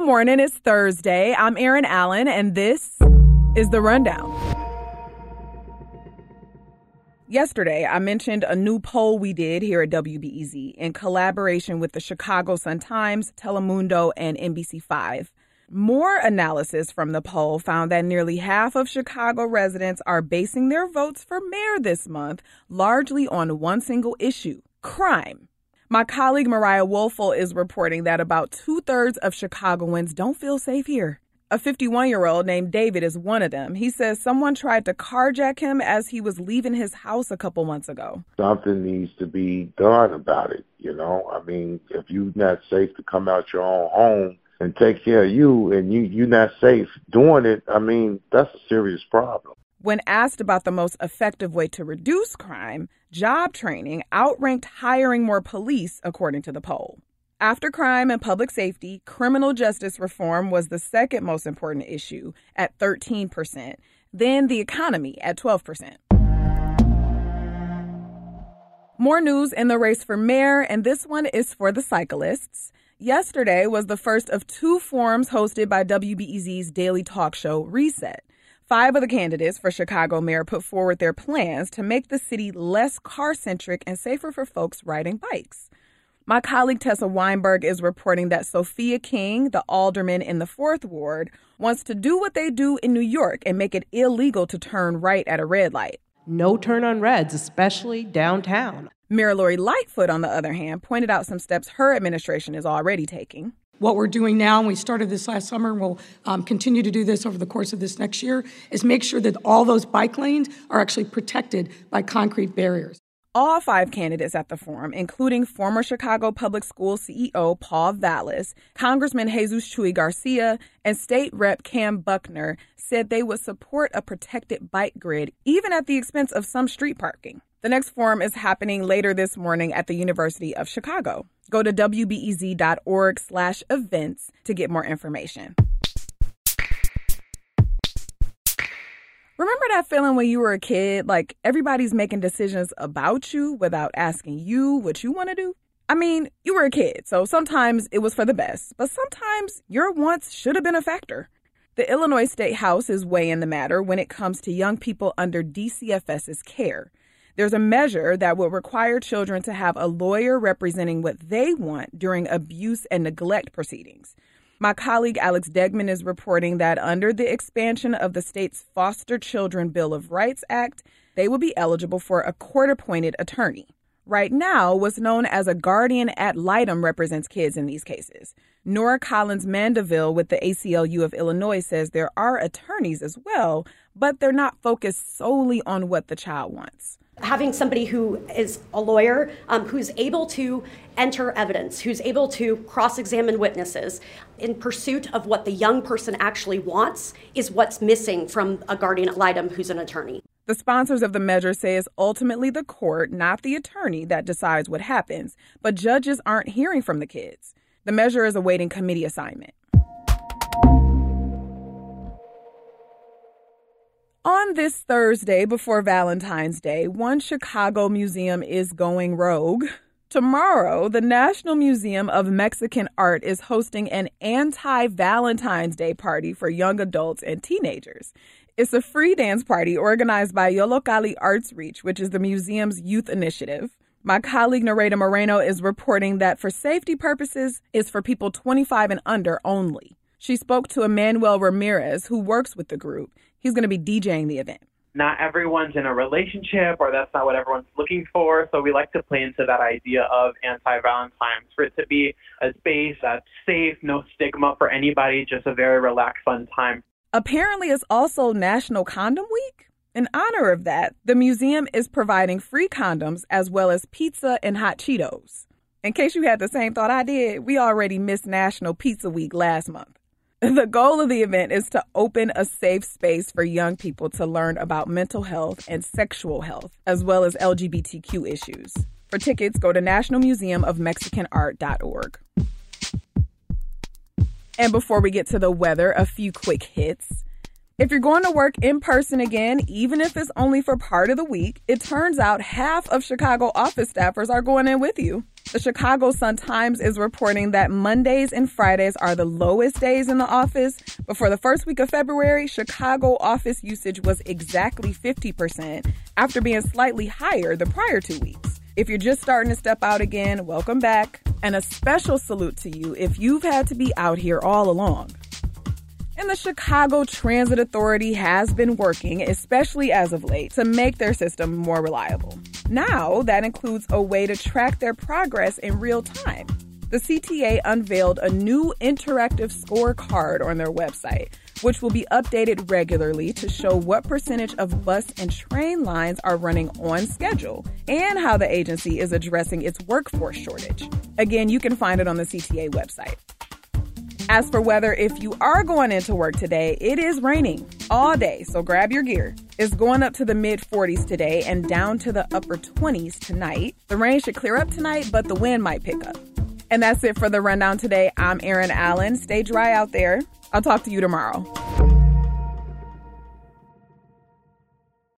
Good morning. It's Thursday. I'm Erin Allen, and this is The Rundown. Yesterday, I mentioned a new poll we did here at WBEZ in collaboration with the Chicago Sun-Times, Telemundo, and NBC5. More analysis from the poll found that nearly half of Chicago residents are basing their votes for mayor this month largely on one single issue crime. My colleague Mariah Woelfel is reporting that about two thirds of Chicagoans don't feel safe here. A 51 year old named David is one of them. He says someone tried to carjack him as he was leaving his house a couple months ago. Something needs to be done about it, you know? I mean, if you're not safe to come out your own home and take care of you and you, you're not safe doing it, I mean, that's a serious problem. When asked about the most effective way to reduce crime, job training outranked hiring more police, according to the poll. After crime and public safety, criminal justice reform was the second most important issue at 13%, then the economy at 12%. More news in the race for mayor, and this one is for the cyclists. Yesterday was the first of two forums hosted by WBEZ's daily talk show, Reset. Five of the candidates for Chicago mayor put forward their plans to make the city less car centric and safer for folks riding bikes. My colleague Tessa Weinberg is reporting that Sophia King, the alderman in the fourth ward, wants to do what they do in New York and make it illegal to turn right at a red light. No turn on reds, especially downtown. Mayor Lori Lightfoot, on the other hand, pointed out some steps her administration is already taking what we're doing now, and we started this last summer, and we'll um, continue to do this over the course of this next year, is make sure that all those bike lanes are actually protected by concrete barriers. All five candidates at the forum, including former Chicago Public School CEO Paul Vallas, Congressman Jesus Chuy Garcia, and State Rep Kam Buckner, said they would support a protected bike grid, even at the expense of some street parking. The next forum is happening later this morning at the University of Chicago. Go to wbez.org slash events to get more information. Remember that feeling when you were a kid, like everybody's making decisions about you without asking you what you want to do? I mean, you were a kid, so sometimes it was for the best, but sometimes your wants should have been a factor. The Illinois State House is weighing the matter when it comes to young people under DCFS's care. There's a measure that will require children to have a lawyer representing what they want during abuse and neglect proceedings. My colleague Alex Degman is reporting that under the expansion of the state's Foster Children Bill of Rights Act, they will be eligible for a court appointed attorney. Right now, what's known as a guardian ad litem represents kids in these cases. Nora Collins Mandeville with the ACLU of Illinois says there are attorneys as well, but they're not focused solely on what the child wants having somebody who is a lawyer um, who's able to enter evidence, who's able to cross examine witnesses in pursuit of what the young person actually wants is what's missing from a guardian ad litem who's an attorney. The sponsors of the measure say it's ultimately the court, not the attorney, that decides what happens, but judges aren't hearing from the kids. The measure is awaiting committee assignment. On this Thursday before Valentine's Day, one Chicago museum is going rogue. Tomorrow, the National Museum of Mexican Art is hosting an anti Valentine's Day party for young adults and teenagers. It's a free dance party organized by Yollocalli Arts Reach, which is the museum's youth initiative. My colleague Nereida Moreno is reporting that for safety purposes, it's for people 25 and under only. She spoke to Emmanuel Ramirez, who works with the group. He's going to be DJing the event. Not everyone's in a relationship, or that's not what everyone's looking for. So we like to play into that idea of anti Valentine's for it to be a space that's safe, no stigma for anybody, just a very relaxed, fun time. Apparently, it's also National Condom Week. In honor of that, the museum is providing free condoms as well as pizza and hot Cheetos. In case you had the same thought I did, we already missed National Pizza Week last month. The goal of the event is to open a safe space for young people to learn about mental health and sexual health, as well as LGBTQ issues. For tickets, go to nationalmuseumofmexicanart.org. And before we get to the weather, a few quick hits. If you're going to work in person again, even if it's only for part of the week, it turns out half of Chicago office staffers are going in with you. The Chicago Sun-Times is reporting that Mondays and Fridays are the lowest days in the office, but for the first week of February, Chicago office usage was exactly 50% after being slightly higher the prior two weeks. If you're just starting to step out again, welcome back. And a special salute to you if you've had to be out here all along. And the Chicago Transit Authority has been working, especially as of late, to make their system more reliable. Now, that includes a way to track their progress in real time. The CTA unveiled a new interactive scorecard on their website, which will be updated regularly to show what percentage of bus and train lines are running on schedule and how the agency is addressing its workforce shortage. Again, you can find it on the CTA website. As for weather, if you are going into work today, it is raining all day, so grab your gear. It's going up to the mid 40s today and down to the upper 20s tonight. The rain should clear up tonight, but the wind might pick up. And that's it for the rundown today. I'm Erin Allen. Stay dry out there. I'll talk to you tomorrow.